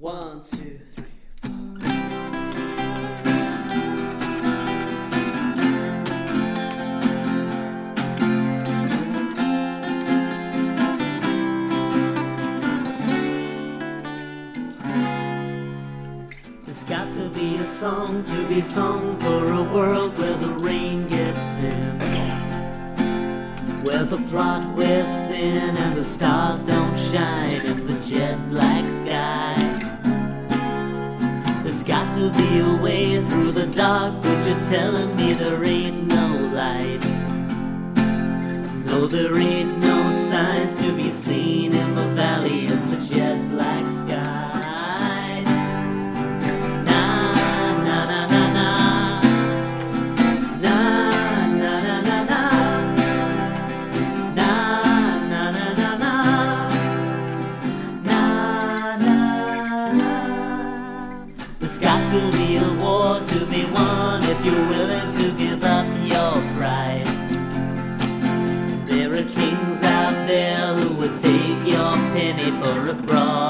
One, two, three, got to be a song to be sung for a world where the rain gets in. Where the plot wears thin and the stars don't shine to be a way through the dark, but you're telling me there ain't no light. No, there ain't no There's got to be a war to be won if you're willing to give up your pride. There are kings out there who would take your penny for a broader